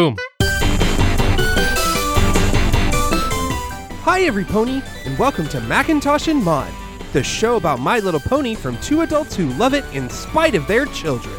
Boom. Hi, every pony, and welcome to Macintosh and Mod, the show about My Little Pony from two adults who love it in spite of their children.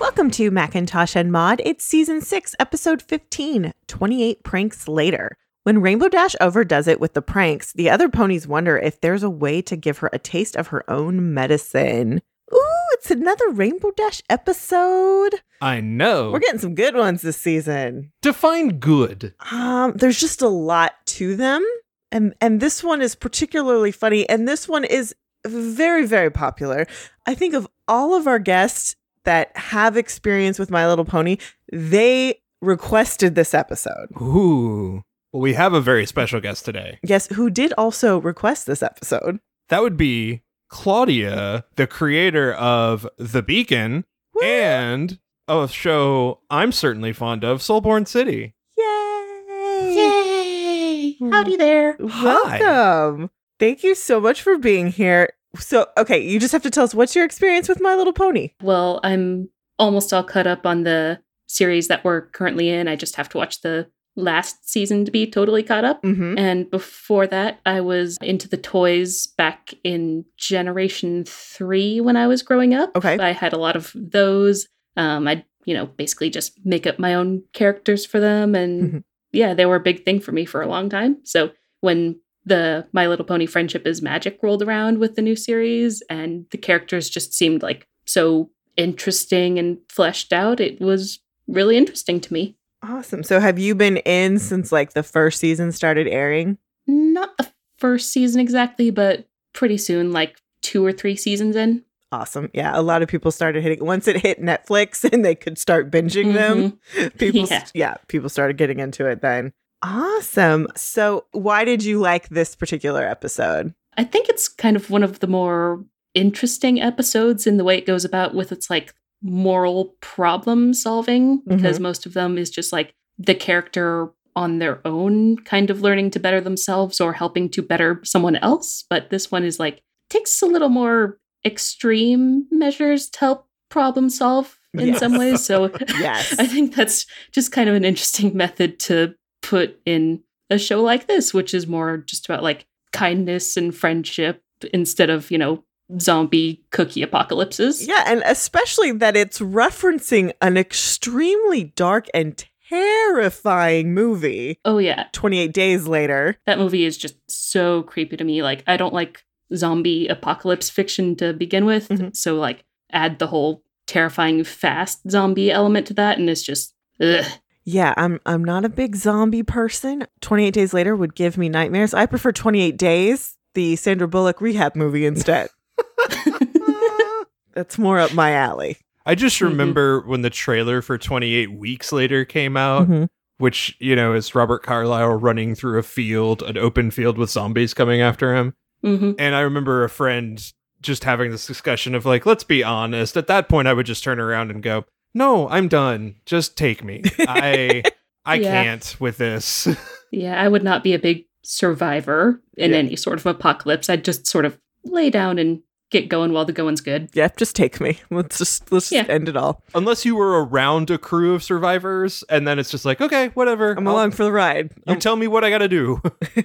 Welcome to Macintosh and Mod. It's season 6, episode 15, 28 pranks later. When Rainbow Dash overdoes it with the pranks, the other ponies wonder if there's a way to give her a taste of her own medicine. Ooh, it's another Rainbow Dash episode. I know. We're getting some good ones this season. Define good. Um, there's just a lot to them. And and this one is particularly funny and this one is very very popular. I think of all of our guests that have experience with My Little Pony, they requested this episode. Ooh. Well, we have a very special guest today. Yes, who did also request this episode. That would be Claudia, the creator of The Beacon Woo! and a show I'm certainly fond of, Soulborn City. Yay! Yay! Howdy there. Hi. Welcome. Thank you so much for being here. So, okay, you just have to tell us what's your experience with My Little Pony? Well, I'm almost all caught up on the series that we're currently in. I just have to watch the last season to be totally caught up. Mm-hmm. And before that, I was into the toys back in Generation 3 when I was growing up. Okay. I had a lot of those. Um, I'd, you know, basically just make up my own characters for them. And Mhm. yeah, they were a big thing for me for a long time. So when the My Little Pony Friendship is Magic rolled around with the new series, and the characters just seemed like so interesting and fleshed out, it was really interesting to me. Awesome. So, have you been in since like the first season started airing? Not the first season exactly, but pretty soon, like two or three seasons in. Awesome. Yeah, a lot of people started hitting once it hit Netflix and they could start binging them. Mm-hmm. People Yeah. yeah, people started getting into it then. Awesome. So, why did you like this particular episode? I think it's kind of one of the more interesting episodes in the way it goes about with its like moral problem solving because mm-hmm. most of them is just like the character on their own kind of learning to better themselves or helping to better someone else but this one is like takes a little more extreme measures to help problem solve in Yes. some ways so Yes. I think that's just kind of an interesting method to put in a show like this, which is more just about like kindness and friendship instead of, you know, zombie cookie apocalypses. Yeah, and especially that it's referencing an extremely dark and terrifying movie Oh, yeah. 28 days later. That movie is just so creepy to me. Like, I don't like zombie apocalypse fiction to begin with. Mhm. So, like, add the whole terrifying fast zombie element to that, and it's just, ugh. Yeah, I'm I'm not a big zombie person. 28 days later would give me nightmares. I prefer 28 days, the Sandra Bullock rehab movie instead. That's more up my alley. I just Mhm. remember when the trailer for 28 Weeks Later came out, Mhm. which, you know, is Robert Carlyle running through a field, an open field with zombies coming after him. Mhm. And I remember a friend just having this discussion of like, let's be honest. At that point, I would just turn around and go, "No, I'm done. Just take me. I I Yeah. can't with this." Yeah, I would not be a big survivor in Yeah. any sort of apocalypse. I'd just sort of lay down and get going while the going's good. Yeah, just take me. Let's just let's just Yeah. end it all. Unless you were around a crew of survivors, and then it's just like, okay, whatever. I'm I'll- along for the ride. You I'm, tell me what I got to do. I'm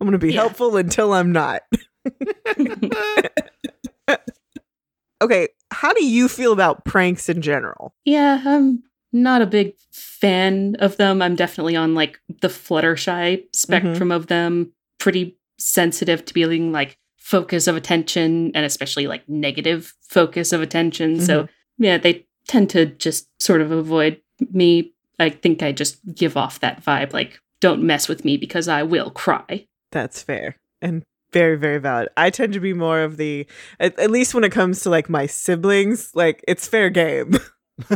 going to be Yeah. helpful until I'm not. Okay, how do you feel about pranks in general? yeah, I'm not a big fan of them. I'm definitely on like the Fluttershy mm-hmm. spectrum of them. Pretty sensitive to being like focus of attention and especially like negative focus of attention. So mm-hmm. yeah, they tend to just sort of avoid me. I think I just give off that vibe like don't mess with me because I will cry. That's fair and very very valid. I tend to be more of the at, at least when it comes to like my siblings, like it's fair game.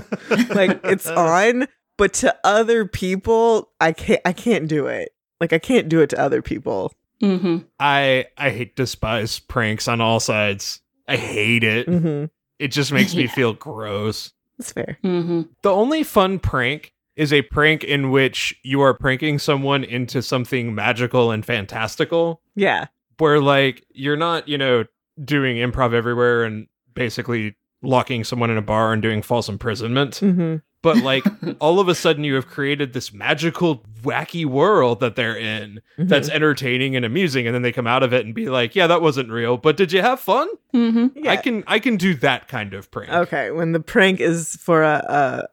like it's on, but to other people, I can't I can't do it. Like I can't do it to other people. Hmm I I hate despise pranks on all sides. I hate it. Mhm. It just makes me feel gross. That's fair. hmm The only fun prank is a prank in which you are pranking someone into something magical and fantastical. Yeah. where like you're not, you know, doing improv everywhere and basically locking someone in a bar and doing false imprisonment. Mm-hmm. But like all of a sudden you have created this magical, wacky world that they're in that's entertaining and amusing, and then they come out of it and be like, Yeah, that wasn't real, but did you have fun? Mm-hmm. Yeah. I can I can do that kind of prank. Okay, when the prank is for a,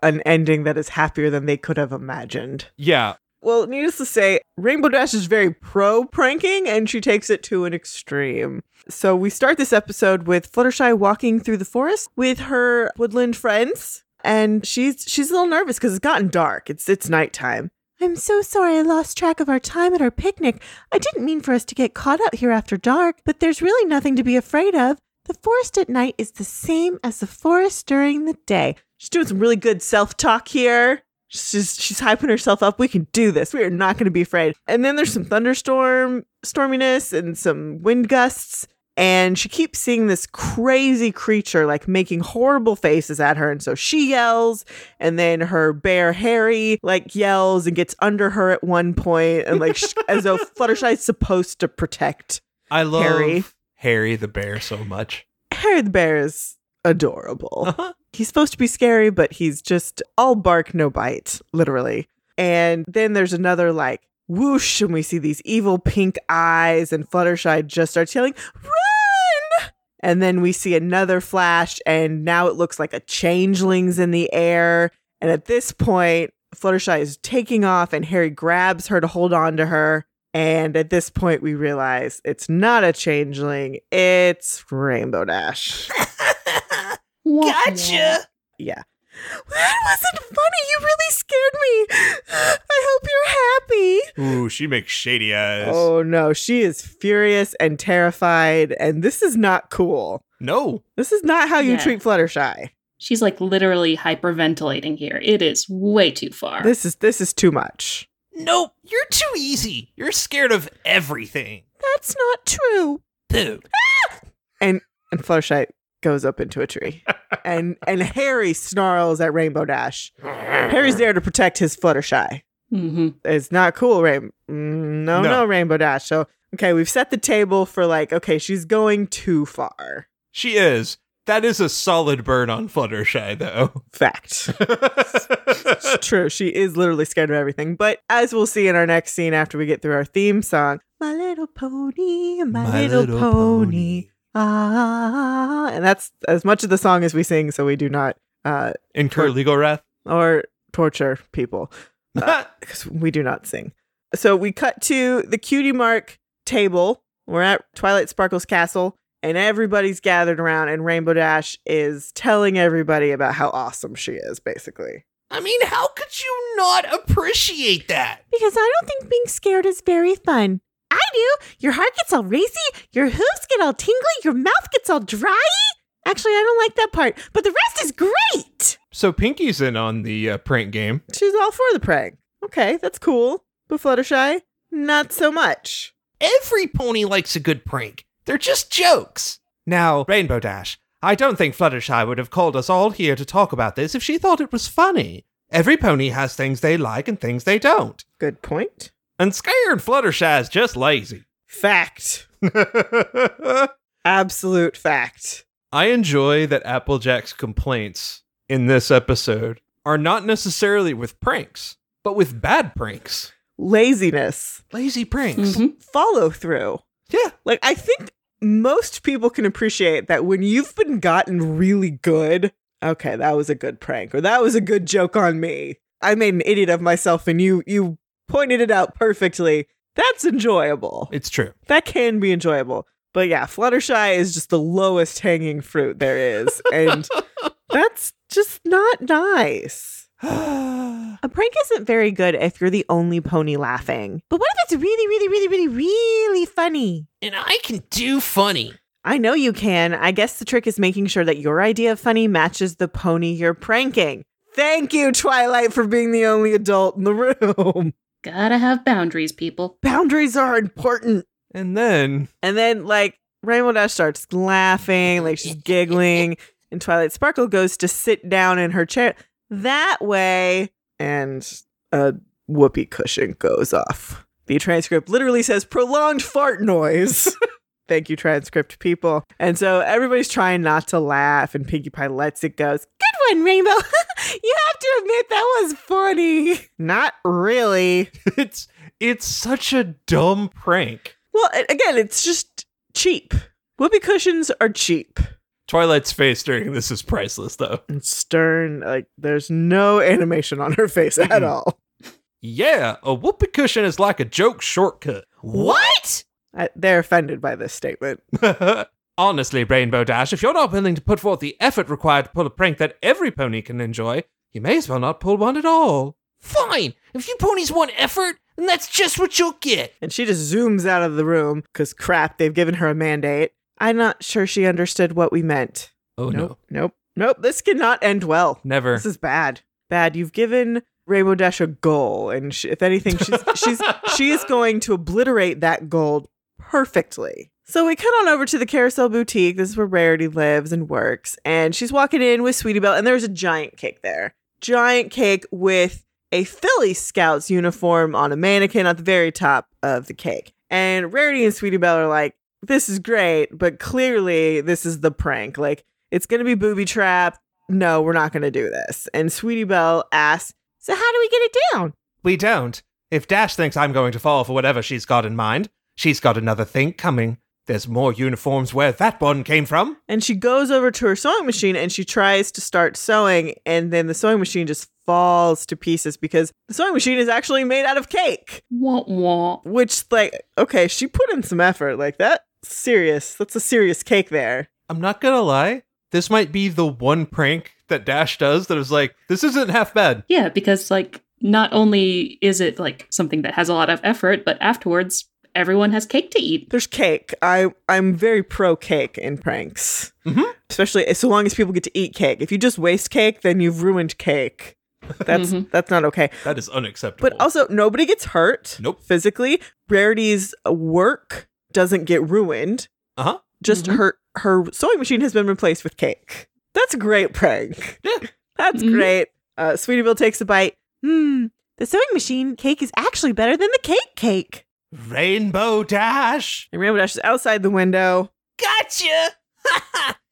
a an ending that is happier than they could have imagined. Yeah. Well, needless to say, Rainbow Dash is very pro pranking and she takes it to an extreme. So we start this episode with Fluttershy walking through the forest with her woodland friends, and she's she's a little nervous because it's gotten dark. It's it's nighttime. I'm so sorry I lost track of our time at our picnic. I didn't mean for us to get caught out here after dark, but there's really nothing to be afraid of. The forest at night is the same as the forest during the day. She's doing some really good self talk here. She's she's hyping herself up. We can do this. We are not going to be afraid. And then there's some thunderstorm storminess and some wind gusts. And she keeps seeing this crazy creature like making horrible faces at her. And so she yells. And then her bear Harry like yells and gets under her at one point, and like sh- as though Fluttershy's supposed to protect I love Harry. Harry the bear so much. Harry the bear is adorable. Uh-huh. He's supposed to be scary, but he's just all bark, no bite, literally. And then there's another like whoosh, and we see these evil pink eyes, and Fluttershy just starts yelling, Run! And then we see another flash, and now it looks like a changeling's in the air. And at this point, Fluttershy is taking off, and Harry grabs her to hold on to her. And at this point, we realize it's not a changeling, it's Rainbow Dash. Gotcha. Yeah. That wasn't funny. You really scared me. I hope you're happy. Ooh, she makes shady eyes. Oh no, she is furious and terrified, and this is not cool. No. This is not how you Yeah. treat Fluttershy. She's like literally hyperventilating here. It is way too far. This is this is too much. Nope. You're too easy. You're scared of everything. That's not true. Boo. Ah! And and Fluttershy goes up into a tree. and and Harry snarls at Rainbow Dash. Harry's there to protect his Fluttershy. hmm it's not cool, Rain. Mm, no, No. no, Rainbow Dash. So, okay, we've set the table for like, okay, she's going too far. She is. That is a solid burn on Fluttershy, though. Fact. It's true. She is literally scared of everything. But as we'll see in our next scene after we get through our theme song, My Little Pony, My, My little, Little Pony. Ah, and that's as much of the song as we sing, so we do not uh Incur legal wrath. or torture people. because we do not sing. So we cut to the cutie mark table. We're at Twilight Sparkle's castle, and everybody's gathered around, and Rainbow Dash is telling everybody about how awesome she is, basically. I mean, how could you not appreciate that? Because I don't think being scared is very fun. I do. Your heart gets all racy, your hooves get all tingly, your mouth gets all dry. Actually, I don't like that part, but the rest is great. So Pinkie's in on the uh, prank game. She's all for the prank. Okay, that's cool. But Fluttershy, not so much. Every pony likes a good prank. They're just jokes. Now, Rainbow Dash, I don't think Fluttershy would have called us all here to talk about this if she thought it was funny. Every pony has things they like and things they don't. Good point. And scared Fluttershy is just lazy. Fact. Absolute fact. I enjoy that Applejack's complaints in this episode are not necessarily with pranks, but with bad pranks. Laziness. Lazy pranks. Mhm. Follow through. Yeah. Like, I think most people can appreciate that when you've been gotten really good, okay, that was a good prank, or that was a good joke on me. I made an idiot of myself and you you pointed it out perfectly. That's enjoyable. It's true. That can be enjoyable. But yeah, Fluttershy is just the lowest hanging fruit there is. And that's just not nice. A prank isn't very good if you're the only pony laughing. But what if it's really, really, really, really, really funny? and I can do funny. I know you can. I guess the trick is making sure that your idea of funny matches the pony you're pranking. Thank you, Twilight, for being the only adult in the room. Gotta have boundaries, people. Boundaries are important. And then And then, like, Rainbow Dash starts laughing, like she's giggling, and Twilight Sparkle goes to sit down in her chair that way, and a whoopee cushion goes off. The transcript literally says prolonged fart noise. Thank you, transcript people. And so everybody's trying not to laugh, and Pinkie Pie lets it go. Good one, Rainbow. you have to admit that was funny. Not really. it's it's such a dumb prank. Well, again, it's just cheap. Whoopee cushions are cheap. Twilight's face during this is priceless, though. And stern, like, there's no animation on her face at all. Yeah, a whoopee cushion is like a joke shortcut. What? I, they're offended by this statement. Honestly, Rainbow Dash, if you're not willing to put forth the effort required to pull a prank that every pony can enjoy, you may as well not pull one at all. Fine! If you ponies want effort, then that's just what you'll get. And she just zooms out of the room because crap, they've given her a mandate. I'm not sure she understood what we meant. Oh nope, nope, nope. This cannot end well. Never. This is bad. Bad. You've given Rainbow Dash a goal, and sh if anything, she's she's she is going to obliterate that goal perfectly. So we cut on over to the Carousel Boutique. This is where Rarity lives and works, and she's walking in with Sweetie Belle, and there's a giant cake there. Giant cake with a Filly Scouts uniform on a mannequin at the very top of the cake. And Rarity and Sweetie Belle are like, "This is great, but clearly this is the prank. Like it's gonna be booby trap. No, we're not gonna do this." And Sweetie Belle asks, "So how do we get it down?" We don't. If Dash thinks I'm going to fall for whatever she's got in mind, she's got another thing coming. There's more uniforms where that one came from. And she goes over to her sewing machine and she tries to start sewing, and then the sewing machine just falls to pieces because the sewing machine is actually made out of cake. Wah wah. Which, like, okay, she put in some effort. Like, that serious. That's a serious cake there. I'm not gonna lie, this might be the one prank that Dash does that is like, this isn't half bad. Yeah, because like not only is it like something that has a lot of effort, but afterwards everyone has cake to eat. There's cake. I I'm very pro cake in pranks, Mhm. especially so long as people get to eat cake. If you just waste cake, then you've ruined cake. That's Mhm. that's not okay. That is unacceptable. But also, nobody gets hurt. Nope. Physically, Rarity's work doesn't get ruined. Uh huh. Just Mhm. her her sewing machine has been replaced with cake. That's a great prank. Yeah. That's Mhm. great. Uh, Sweetie Belle takes a bite. Hmm. The sewing machine cake is actually better than the cake cake. Rainbow Dash. And Rainbow Dash is outside the window. Gotcha.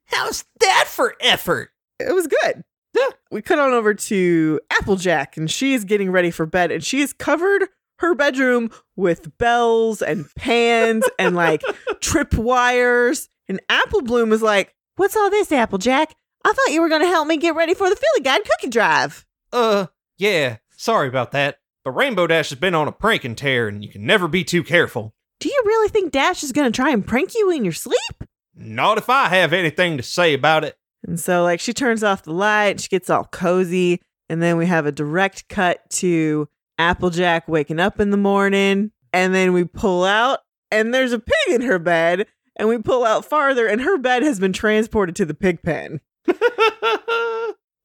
How's that for effort? It was good. Yeah. We cut on over to Applejack, and she's getting ready for bed, and she has covered her bedroom with bells and pans and like trip wires. And Apple Bloom is like, What's all this, Applejack? I thought you were going to help me get ready for the Filly Guide cookie drive. Uh, yeah. Sorry about that. But Rainbow Dash has been on a pranking tear, and you can never be too careful. Do you really think Dash is going to try and prank you in your sleep? Not if I have anything to say about it. And so, like, she turns off the light, she gets all cozy, and then we have a direct cut to Applejack waking up in the morning, and then we pull out, and there's a pig in her bed, and we pull out farther, and her bed has been transported to the pig pen.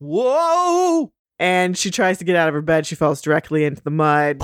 Whoa! And she tries to get out of her bed, she falls directly into the mud.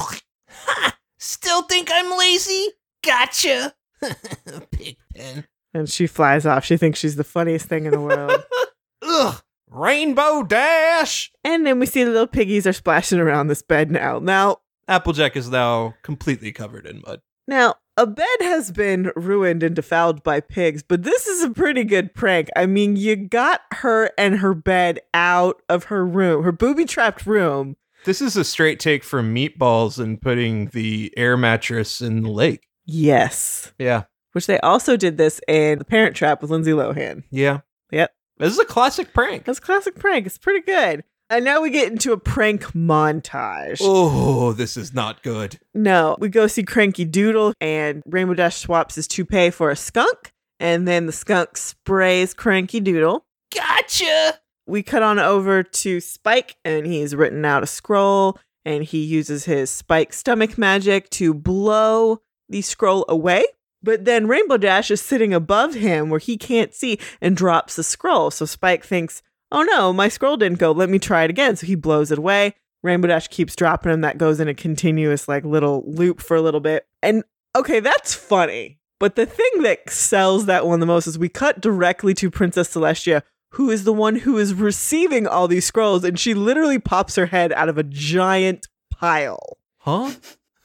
Still think I'm lazy? Gotcha. Pigpen. And she flies off. She thinks she's the funniest thing in the world. Ugh. Rainbow Dash. and then we see the little piggies are splashing around this bed now. Now, Applejack is now completely covered in mud. Now, a bed has been ruined and defiled by pigs, but this is a pretty good prank. I mean, you got her and her bed out of her room, her booby trapped room. This is a straight take from meatballs and putting the air mattress in the lake. Yes. Yeah. Which they also did this in The Parent Trap with Lindsay Lohan. Yeah. Yep. This is a classic prank. That's a classic prank. It's pretty good. And now we get into a prank montage. Oh, this is not good. No, we go see Cranky Doodle, and Rainbow Dash swaps his toupee for a skunk, and then the skunk sprays Cranky Doodle. Gotcha. we cut on over to Spike, and he's written out a scroll, and he uses his Spike stomach magic to blow the scroll away. But then Rainbow Dash is sitting above him where he can't see and drops the scroll. So Spike thinks, oh no, my scroll didn't go. Let me try it again. So he blows it away. Rainbow Dash keeps dropping him. That goes in a continuous, like, little loop for a little bit. And okay, that's funny. But the thing that sells that one the most is we cut directly to Princess Celestia, who is the one who is receiving all these scrolls, and she literally pops her head out of a giant pile. Huh?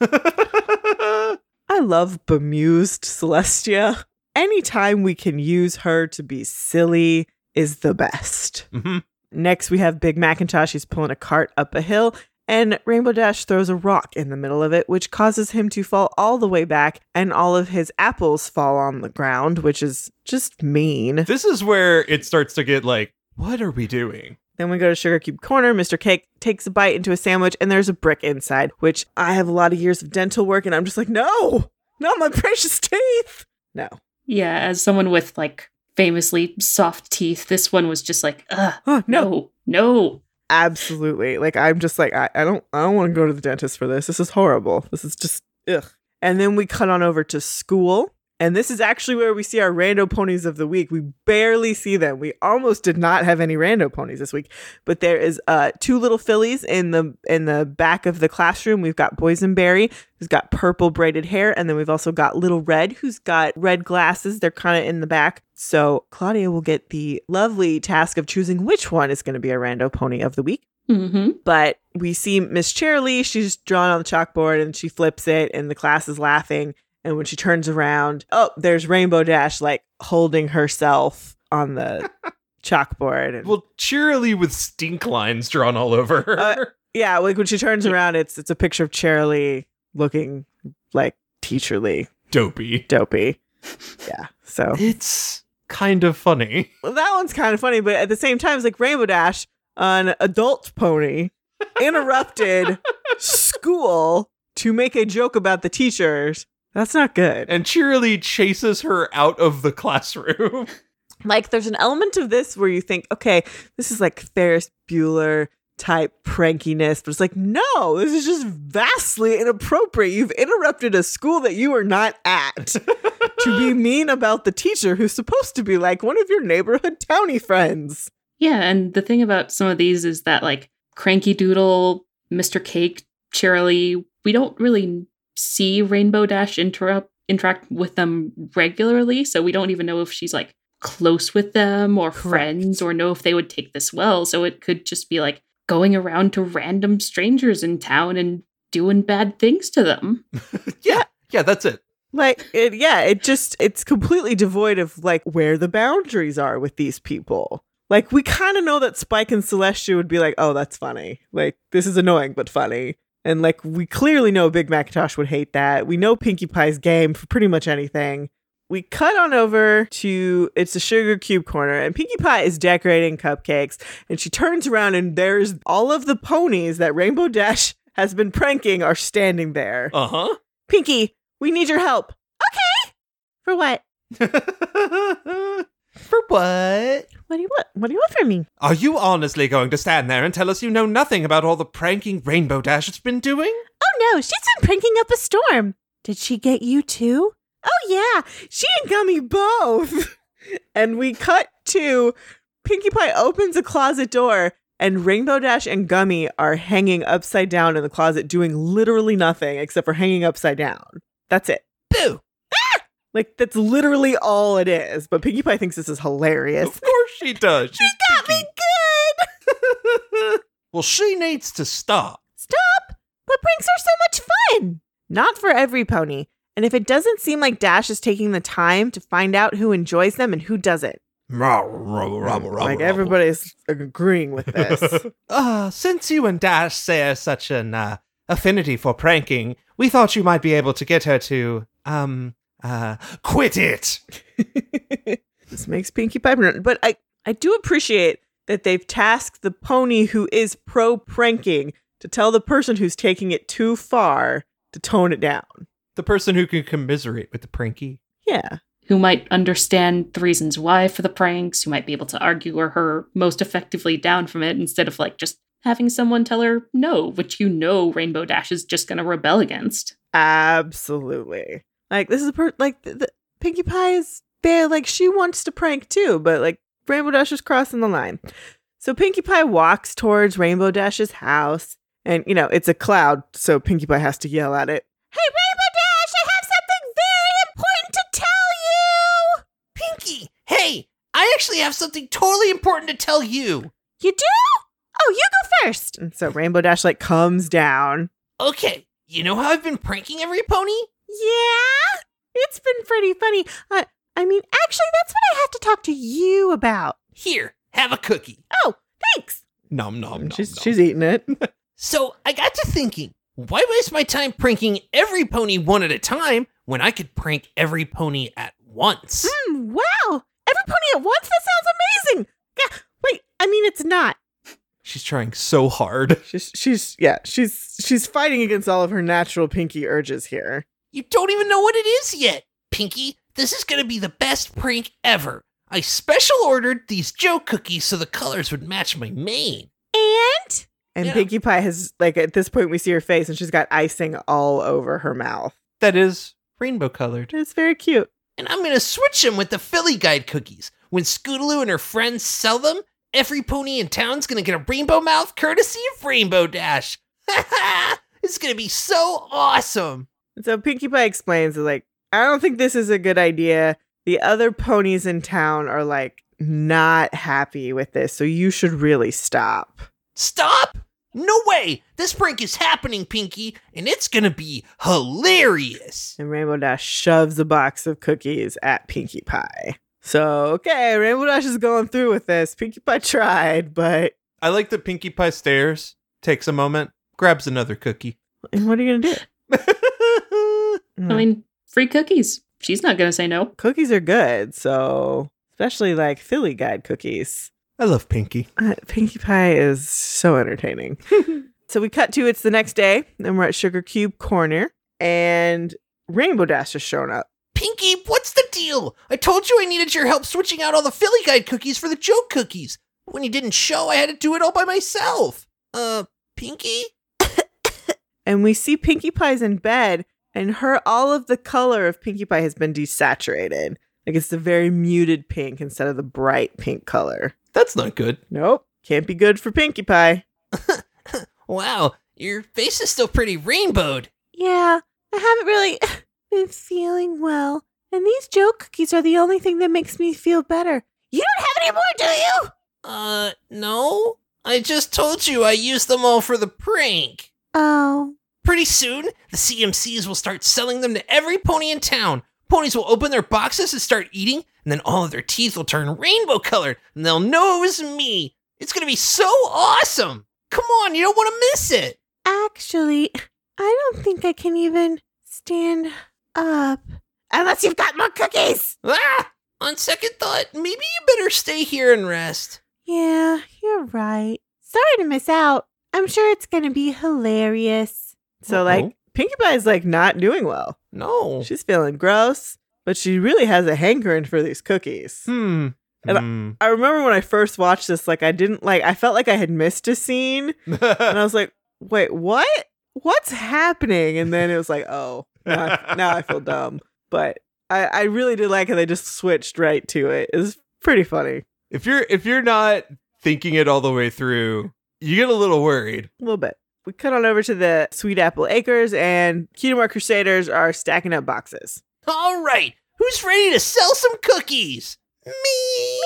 I love bemused Celestia. Anytime we can use her to be silly is the best. hmm Next, we have Big McIntosh. He's pulling a cart up a hill, and Rainbow Dash throws a rock in the middle of it, which causes him to fall all the way back, and all of his apples fall on the ground, which is just mean. This is where it starts to get like, what are we doing? Then we go to Sugar Cube Corner. Mr. Cake takes a bite into a sandwich, and there's a brick inside, which I have a lot of years of dental work, and I'm just like, no, not my precious teeth. No. Yeah, as someone with like famously soft teeth, this one was just like, ugh, Oh, no. no. Absolutely. Like I'm just like I, I don't I don't want to go to the dentist for this. This is horrible. This is just ugh. And then we cut on over to school. And this is actually where we see our rando ponies of the week. We barely see them. We almost did not have any rando ponies this week. But there is uh two little fillies in the in the back of the classroom. We've got Boysenberry, who's got purple braided hair, and then we've also got Little Red, who's got red glasses. They're kind of in the back. So Claudia will get the lovely task of choosing which one is going to be a rando pony of the week Mm-hmm. but we see Miss Cheerilee. She's drawn on the chalkboard and she flips it, and the class is laughing. And when she turns around, oh, there's Rainbow Dash like holding herself on the chalkboard. And Well, Cheerilee with stink lines drawn all over her. Uh, yeah, like when she turns around, it's it's a picture of Cheerilee looking like teacherly, Dopey. dopey. Yeah, so It's kind of funny. well, that one's kind of funny, but at the same time, it's like Rainbow Dash, an adult pony, interrupted school to make a joke about the teachers. That's not good. And Cheerilee chases her out of the classroom. Like, there's an element of this where you think, okay, this is like Ferris Bueller type prankiness, but it's like, no, this is just vastly inappropriate. You've interrupted a school that you are not at to be mean about the teacher who's supposed to be like one of your neighborhood towny friends. Yeah, and the thing about some of these is that like Cranky Doodle, Mr. Cake, Cheerilee, we don't really see Rainbow Dash interrupt interact with them regularly, so we don't even know if she's like close with them or Correct. friends or know if they would take this well. So it could just be like going around to random strangers in town and doing bad things to them. yeah, yeah, that's it. Like it yeah, it just it's completely devoid of like where the boundaries are with these people. Like we kind of know that Spike and Celestia would be like, "Oh, that's funny. Like this is annoying but funny." And like we clearly know Big McIntosh would hate that. We know Pinkie Pie's game for pretty much anything. We cut on over to it's a sugar cube corner and Pinkie Pie is decorating cupcakes and she turns around and there's all of the ponies that Rainbow Dash has been pranking are standing there. Uh huh. Pinkie, we need your help. Okay. For what? For what? What do you want? What do you want from me? Are you honestly going to stand there and tell us you know nothing about all the pranking Rainbow Dash has been doing? Oh no, she's been pranking up a storm. Did she get you too? Oh yeah, she and Gummy both. and we cut to Pinkie Pie opens a closet door and Rainbow Dash and Gummy are hanging upside down in the closet doing literally nothing except for hanging upside down. That's it. Boo! Like that's literally all it is. But Pinkie Pie thinks this is hilarious. Of course she does. She's Got me good. well, she needs to stop. Stop! But pranks are so much fun! Not for every pony. And if it doesn't seem like Dash is taking the time to find out who enjoys them and who doesn't, like everybody's agreeing with this. Uh, since you and Dash share such an uh, affinity for pranking, we thought you might be able to get her to, um, uh, quit it. this makes Pinkie Pie, run. but I I do appreciate that they've tasked the pony who is pro pranking to tell the person who's taking it too far to tone it down. The person who can commiserate with the pranky. Yeah. Who might understand the reasons why for the pranks, who might be able to argue or her most effectively down from it instead of like just having someone tell her no, which you know Rainbow Dash is just going to rebel against. Absolutely. Like this is a per like the, the Pinkie Pie is there. Like she wants to prank too, but like Rainbow Dash is crossing the line. So Pinkie Pie walks towards Rainbow Dash's house, and you know it's a cloud, so Pinkie Pie has to yell at it. Hey, Rainbow Dash! I have something very important to tell you. Pinkie, hey, I actually have something totally important to tell you. You do? Oh, you go first. And so Rainbow Dash like comes down. Okay, you know how I've been pranking every pony? Yeah, it's been pretty funny. Uh, I mean, actually, that's what I have to talk to you about. Here, have a cookie. Oh, thanks. Nom nom nom. she's nom. she's eating it. So I got to thinking, why waste my time pranking every pony one at a time when I could prank every pony at once? Hmm, wow, every pony at once. That sounds amazing. Yeah. Wait, I mean, it's not. She's trying so hard. She's she's yeah she's she's fighting against all of her natural pinky urges here. You don't even know what it is yet. Pinkie, this is going to be the best prank ever. I special ordered these joke cookies so the colors would match my mane. And and Yeah. Pinkie Pie has like at this point we see her face and she's got icing all over her mouth. That is rainbow colored. It's very cute. And I'm going to switch them with the Filly Guide cookies. When Scootaloo and her friends sell them, every pony in town's going to get a rainbow mouth courtesy of Rainbow Dash. Ha ha! it's going to be so awesome. And so Pinkie Pie explains like I don't think this is a good idea. The other ponies in town are like not happy with this, so you should really stop. Stop! No way! This prank is happening, Pinkie, and it's gonna be hilarious! And Rainbow Dash shoves a box of cookies at Pinkie Pie. So, okay, Rainbow Dash is going through with this. Pinkie Pie tried, but I like that Pinkie Pie stares, takes a moment, grabs another cookie. and what are you going to do? I mean, free cookies. She's not going to say no. cookies are good, so especially like Filly Guide cookies. I love Pinkie. Uh, Pinkie Pie is so entertaining. so we cut to it's the next day, and we're at Sugar Cube Corner, and Rainbow Dash has shown up. Pinkie, what's the deal? I told you I needed your help switching out all the Filly Guide cookies for the joke cookies. When you didn't show, I had to do it all by myself. Uh, Pinkie? And we see Pinkie Pie's in bed, and her all of the color of Pinkie Pie has been desaturated. Like it's the very muted pink instead of the bright pink color. That's not good. Nope, can't be good for Pinkie Pie. Wow, your face is still pretty rainbowed. Yeah, I haven't really been feeling well. And these joke cookies are the only thing that makes me feel better. You don't have any more, do you? Uh, no? I just told you I used them all for the prank. Oh. Pretty soon, the CMCs will start selling them to every pony in town. Ponies will open their boxes and start eating, and then all of their teeth will turn rainbow colored, and they'll know it was me. It's gonna be so awesome! Come on, you don't want to miss it. Actually, I don't think I can even stand up. Unless you've got more cookies. Ah! On second thought, maybe you better stay here and rest. Yeah, you're right. Sorry to miss out. I'm sure it's going to be hilarious. So, Uh-oh. like, Pinkie Pie is like not doing well. No. She's feeling gross, but she really has a hankering for these cookies. Hmm. And I- Hmm. I remember when I first watched this, like, I didn't like, I felt like I had missed a scene. And I was like, wait, what? What's happening? And then it was like, oh, now I, now I feel dumb. But I, I really did like how they just switched right to it. It was pretty funny. if you're if you're not thinking it all the way through, you get a little worried. A little bit. We cut on over to the Sweet Apple Acres, and Cutie Mark Crusaders are stacking up boxes. All right, who's ready to sell some cookies? Me.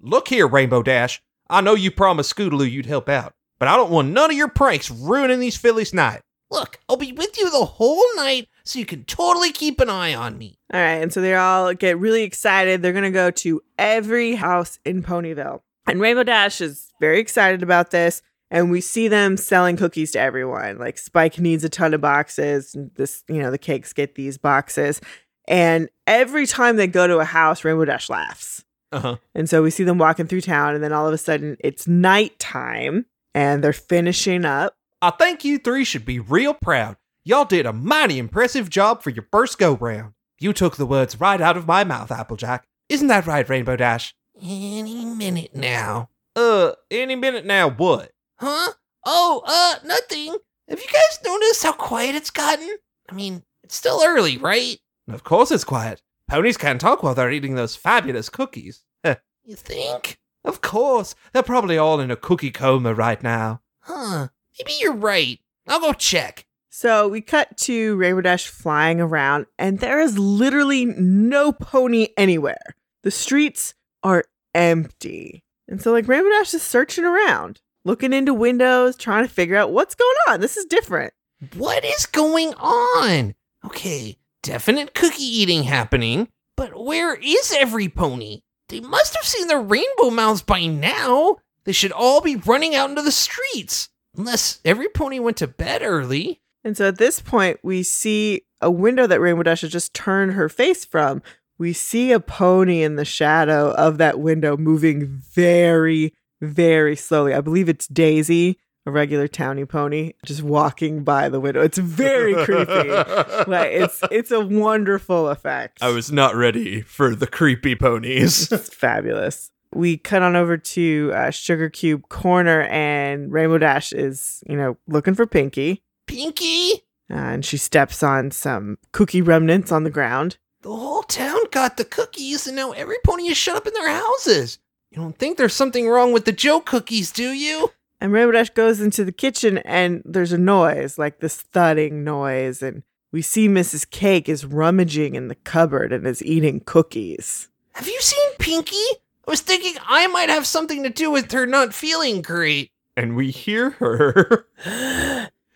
Look here, Rainbow Dash. I know you promised Scootaloo you'd help out, but I don't want none of your pranks ruining these fillies' night. Look, I'll be with you the whole night so you can totally keep an eye on me. All right, and so they all get really excited. They're going to go to every house in Ponyville. And Rainbow Dash is very excited about this. And we see them selling cookies to everyone. Like Spike needs a ton of boxes. And this, you know, the cakes get these boxes. And every time they go to a house, Rainbow Dash laughs. Uh huh. And so we see them walking through town. And then all of a sudden it's nighttime and they're finishing up. I think you three should be real proud. Y'all did a mighty impressive job for your first go round. You took the words right out of my mouth, Applejack. Isn't that right, Rainbow Dash? Any minute now. Uh, any minute now, what? Huh? Oh, uh, nothing. Have you guys noticed how quiet it's gotten? I mean, it's still early, right? Of course it's quiet. Ponies can't talk while they're eating those fabulous cookies. You think? Of course. They're probably all in a cookie coma right now. Huh. Maybe you're right. I'll go check. So we cut to Rainbow Dash flying around, and there is literally no pony anywhere. The streets are empty. And so, like, Rainbow Dash is searching around, looking into windows, trying to figure out what's going on. This is different. What is going on? Okay, definite cookie eating happening, but where is every pony? They must have seen the rainbow mouths by now. They should all be running out into the streets. Unless every pony went to bed early. And so at this point, we see a window that Rainbow Dash has just turned her face from. We see a pony in the shadow of that window moving very, very slowly. I believe it's Daisy, a regular towny pony, just walking by the window. It's very creepy. Like it's it's a wonderful effect. I was not ready for the creepy ponies. It's fabulous. We cut on over to uh, Sugar Cube Corner, and Rainbow Dash is, you know, looking for Pinkie. Pinkie? Uh, and she steps on some cookie remnants on the ground. The whole town got the cookies, and now every pony is shut up in their houses. You don't think there's something wrong with the joke cookies, do you? And Rainbow Dash goes into the kitchen, and there's a noise, like this thudding noise. And we see Mrs. Cake is rummaging in the cupboard and is eating cookies. Have you seen Pinkie? I was thinking I might have something to do with her not feeling great. And we hear her.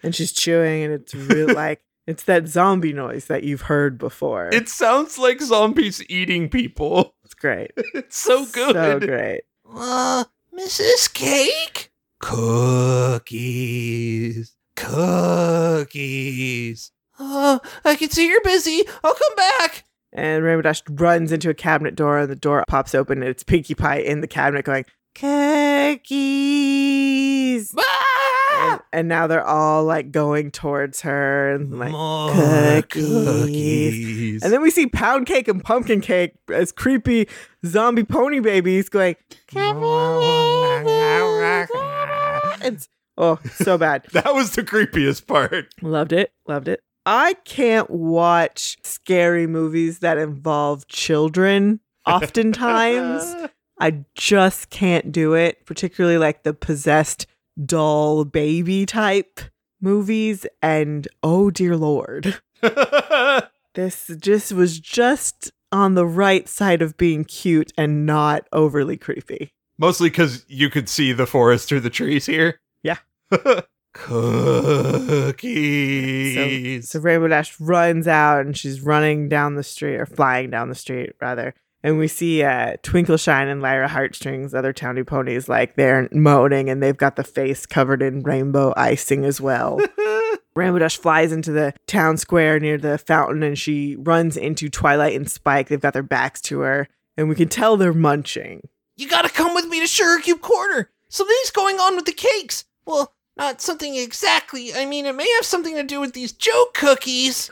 and she's chewing, and it's real like it's that zombie noise that you've heard before. It sounds like zombies eating people. it's great. It's so good. So great. Uh, Mrs. Cake? Cookies. Cookies. Uh, I can see you're busy. I'll come back. And Rainbow Dash runs into a cabinet door, and the door pops open, and it's Pinkie Pie in the cabinet going, Cookies! Ah! And, and now they're all like going towards her and like More cookies. cookies. and then we see pound cake and pumpkin cake as creepy zombie pony babies going it's oh so bad that was the creepiest part. loved it loved it i can't watch scary movies that involve children oftentimes i just can't do it particularly like the possessed doll baby type movies and oh dear lord this just was just on the right side of being cute and not overly creepy Mostly because you could see the forest through the trees here. Yeah. Cookies. so rainbow dash runs out and she's running down the street or flying down the street rather and we see uh, Twinkleshine and Lyra Heartstrings, other towny ponies, like they're moaning and they've got the face covered in rainbow icing as well. Rainbow Dash flies into the town square near the fountain and she runs into Twilight and Spike. They've got their backs to her, and we can tell they're munching. you gotta come with me to Sugar Cube Corner. Something's going on with the cakes. Well, not something exactly. I mean, it may have something to do with these joke cookies.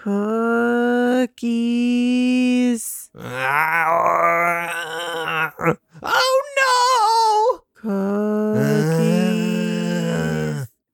Cookies. Oh no! Cookies.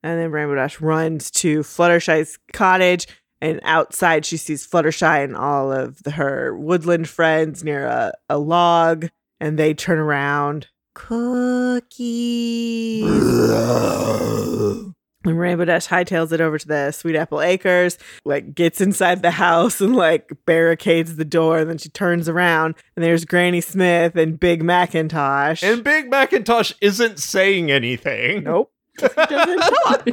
And then Rainbow Dash runs to Fluttershy's cottage, and outside she sees Fluttershy and all of the, her woodland friends near a, a log, and they turn around. Cookies. And Rainbow Dash hightails it over to the Sweet Apple Acres, like gets inside the house and like barricades the door. And then she turns around and there's Granny Smith and Big McIntosh. And Big McIntosh isn't saying anything. nope. Doesn't talk.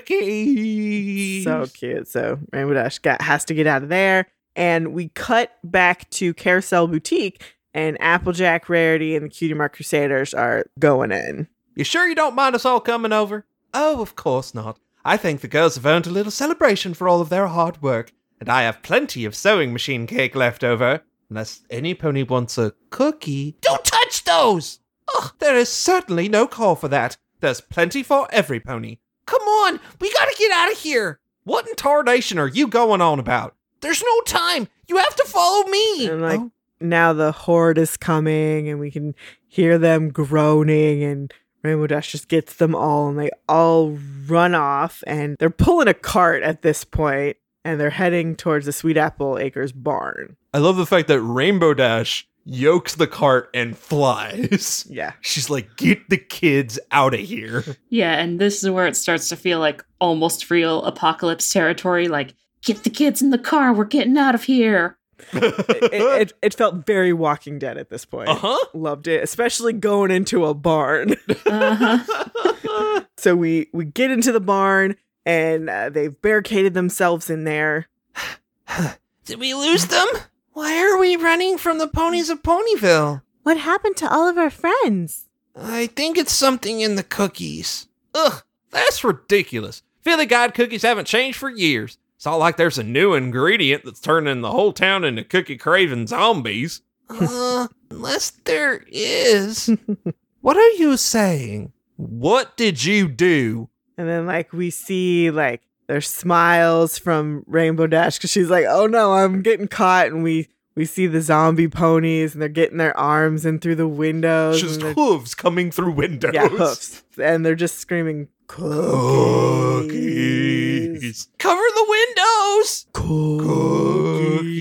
Cookies. so cute. So Rainbow Dash got, has to get out of there. And we cut back to Carousel Boutique, and Applejack Rarity and the Cutie Mark Crusaders are going in. You sure you don't mind us all coming over? Oh, of course not. I think the girls have earned a little celebration for all of their hard work, and I have plenty of sewing machine cake left over. Unless any pony wants a cookie. Don't touch those! Ugh, there is certainly no call for that. There's plenty for every pony. Come on, we gotta get out of here! What in tarnation are you going on about? There's no time! You have to follow me! And, like, Oh, now the horde is coming and we can hear them groaning and Rainbow Dash just gets them all and they all run off and they're pulling a cart at this point and they're heading towards the Sweet Apple Acres barn. I love the fact that Rainbow Dash yokes the cart and flies. Yeah. She's like, get the kids out of here. Yeah, and this is where it starts to feel like almost real apocalypse territory. Like, get the kids in the car. We're getting out of here. It, it, it felt very Walking Dead at this point. Uh huh. Loved it, especially going into a barn. Uh-huh. so we we get into the barn and uh, they've barricaded themselves in there. Did we lose them? Why are we running from the ponies of Ponyville? What happened to all of our friends? I think it's something in the cookies. Ugh, that's ridiculous. Filly Guide cookies haven't changed for years. It's not like there's a new ingredient that's turning the whole town into cookie craving zombies. Uh, unless there is. what are you saying? What did you do? And then like we see like there's smiles from Rainbow Dash because she's like, "Oh no, I'm getting caught," and we we see the zombie ponies and they're getting their arms in through the windows. Just and hooves coming through windows. yeah, hoofs, and they're just screaming cookies, Cookies. Cover the windows.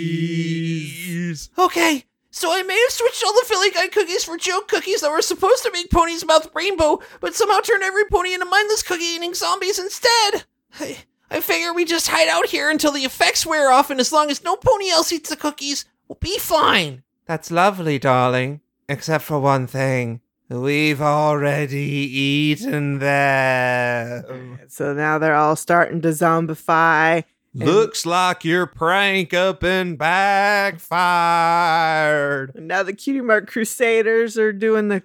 cookies. Okay, so I may have switched all the Filly Guide cookies for joke cookies that were supposed to make Pony's Mouth rainbow, but somehow turned every pony into mindless cookie eating zombies instead. I, I figure we just hide out here until the effects wear off, and as long as no pony else eats the cookies, we'll be fine. That's lovely, darling. Except for one thing. We've already eaten them. So now they're all starting to zombify. Looks like your prank up and backfired. And now the Cutie Mark Crusaders are doing the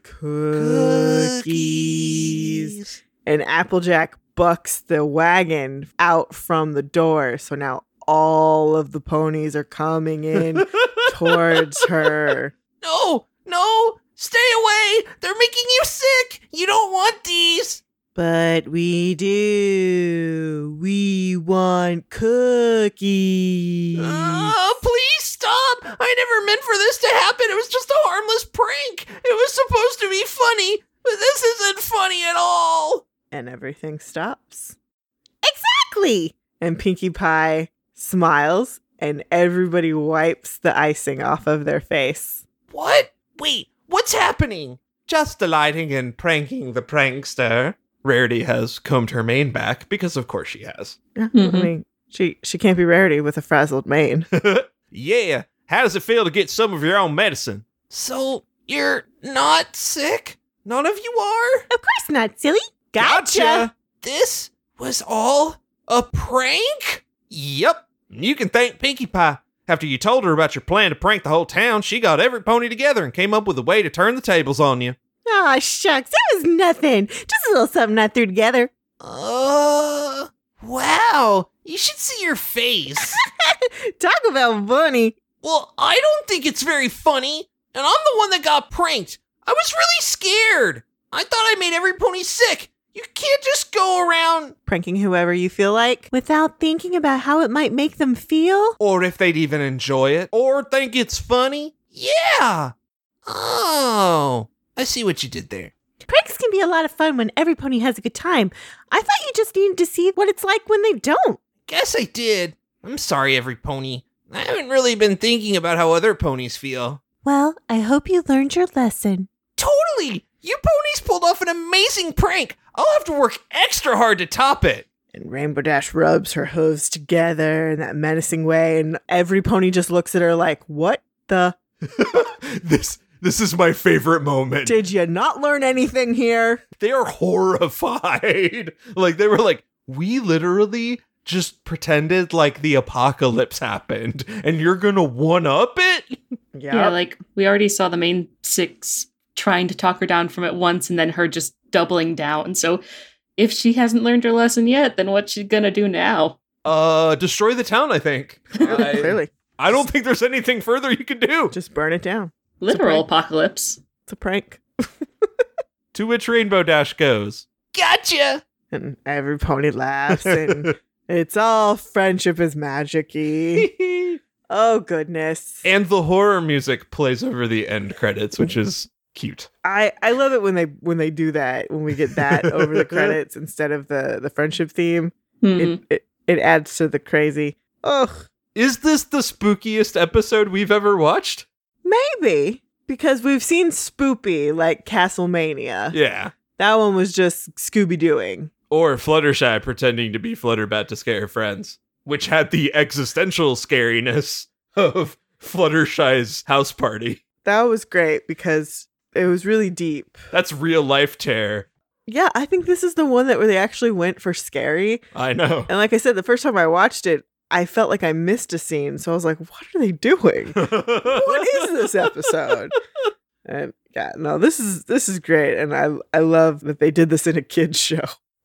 cookies. And Applejack bucks the wagon out from the door. So now all of the ponies are coming in towards her. No, no, stay away. They're making you sick. You don't want these. But we do. We want cookies. Uh, please stop. I never meant for this to happen. It was just a harmless prank. It was supposed to be funny, but this isn't funny at all. and everything stops. Exactly. And Pinkie Pie smiles, and everybody wipes the icing off of their face. What? Wait, what's happening? Just delighting in pranking the prankster. Rarity has combed her mane back because, of course, she has. Yeah, Mhm. I mean, she she can't be Rarity with a frazzled mane. yeah. How does it feel to get some of your own medicine? So, you're not sick? None of you are? of course not, silly. Gotcha. This was all a prank? Yep. You can thank Pinkie Pie. After you told her about your plan to prank the whole town, she got every pony together and came up with a way to turn the tables on you. Aw, shucks, that was nothing. Just a little something I threw together. Uh, wow. You should see your face. Talk about funny. well, I don't think it's very funny, and I'm the one that got pranked. I was really scared. I thought I made every pony sick. You can't just go around Pranking whoever you feel like without thinking about how it might make them feel. or if they'd even enjoy it, or think it's funny. Yeah. Oh, I see what you did there. Pranks can be a lot of fun when every pony has a good time. I thought you just needed to see what it's like when they don't. Guess I did. I'm sorry, every pony. I haven't really been thinking about how other ponies feel. Well, I hope you learned your lesson. Totally! You ponies pulled off an amazing prank. I'll have to work extra hard to top it. And Rainbow Dash rubs her hooves together in that menacing way, and every pony just looks at her like, What the? this this is my favorite moment. Did you not learn anything here? they are horrified. like they were like, we literally just pretended like the apocalypse happened, and you're gonna one up it. Yeah, like we already saw the main six trying to talk her down from it once and then her just doubling down. So if she hasn't learned her lesson yet, then what's she gonna do now? Uh, destroy the town. I think. I, Clearly. I don't think there's anything further you can do. Just burn it down. Literal prank. apocalypse. It's a prank. To which Rainbow Dash goes. Gotcha. And every pony laughs, and it's all friendship is magic y. Oh, goodness. and the horror music plays over the end credits, which is cute. I, I love it when they when they do that when we get that over the credits instead of the the friendship theme. Mhm. It, it it adds to the crazy. Ugh, Is this the spookiest episode we've ever watched? maybe because we've seen Spoopy like Castle Mane-ia. Yeah. That one was just Scooby Dooing. Or Fluttershy pretending to be Flutterbat to scare her friends, which had the existential scariness of Fluttershy's house party. That was great because it was really deep. That's real life terror. Yeah, I think this is the one that where they actually went for scary. I know. And like I said, the first time I watched it, I felt like I missed a scene. So I was like, what are they doing? what is this episode? And yeah, no, this is this is great. And I I love that they did this in a kids show.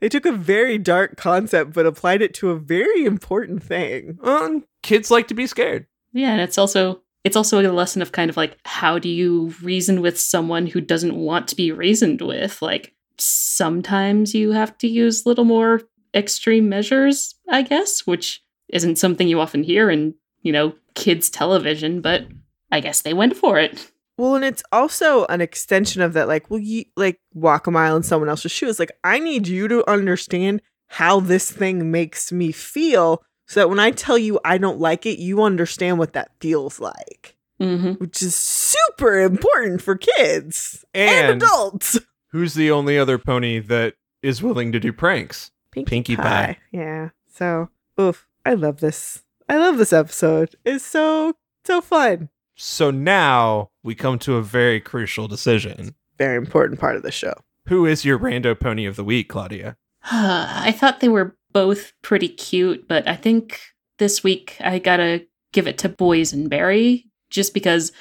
they took a very dark concept but applied it to a very important thing. Um, kids like to be scared. Yeah, and it's also it's also a lesson of kind of like how do you reason with someone who doesn't want to be reasoned with? Like sometimes you have to use little more extreme measures, I guess, which isn't something you often hear in, you know, kids television, but I guess they went for it. Well, and it's also an extension of that, like, well, you like walk a mile in someone else's shoes. Like, I need you to understand how this thing makes me feel so that when I tell you I don't like it, you understand what that feels like, Mm-hmm. which is super important for kids and, And adults. who's the only other pony that is willing to do pranks? Pinkie Pie. Yeah. So, oof, I love this. I love this episode. It's so, so fun. So now we come to a very crucial decision. Very important part of the show. Who is your rando pony of the week, Claudia? I thought they were both pretty cute, but I think this week I gotta give it to Boysenberry just because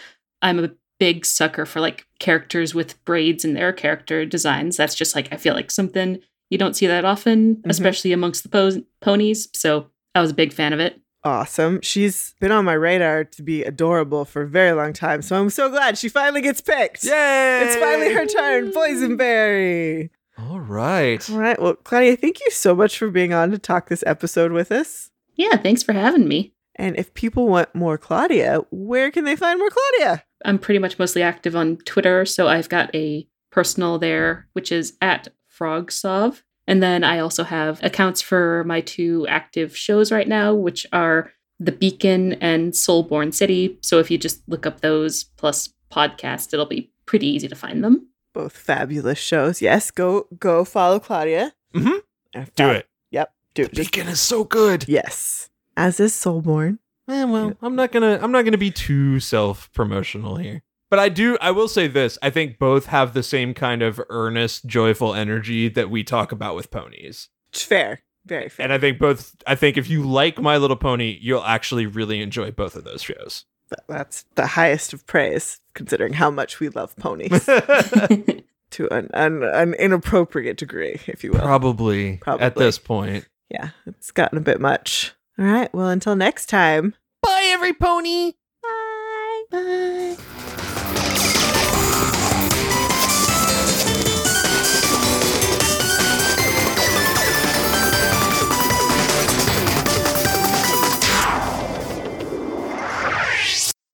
I'm a big sucker for like characters with braids in their character designs. That's just like I feel like something you don't see that often, Mhm. especially amongst the pos- ponies. So I was a big fan of it. Awesome. She's been on my radar to be adorable for a very long time. So I'm so glad she finally gets picked. Yay! It's finally her turn. Boysenberry. All right. All right. Well, Claudia, thank you so much for being on to talk this episode with us. Yeah, thanks for having me. And if people want more Claudia, where can they find more Claudia? I'm pretty much mostly active on Twitter, so I've got a personal there, which is at FrogSov. And then I also have accounts for my two active shows right now, which are The Beacon and Soulborn City. So if you just look up those plus podcast, it'll be pretty easy to find them. Both fabulous shows. Yes, go go follow Claudia. Mhm. And Do it. Yep. Do it. The Just- beacon is so good. yes. As is Soulborn. Eh, well, I'm not gonna I'm not gonna be too self promotional here. But I do I will say this. I think both have the same kind of earnest, joyful energy that we talk about with ponies. Fair. Very fair. And I think both I think if you like My Little Pony, you'll actually really enjoy both of those shows. Th- That's the highest of praise, considering how much we love ponies to an, an, an inappropriate degree, if you will. Probably, Probably at this point. yeah, it's gotten a bit much. All right. Well, until next time. Bye every pony. Bye. Bye.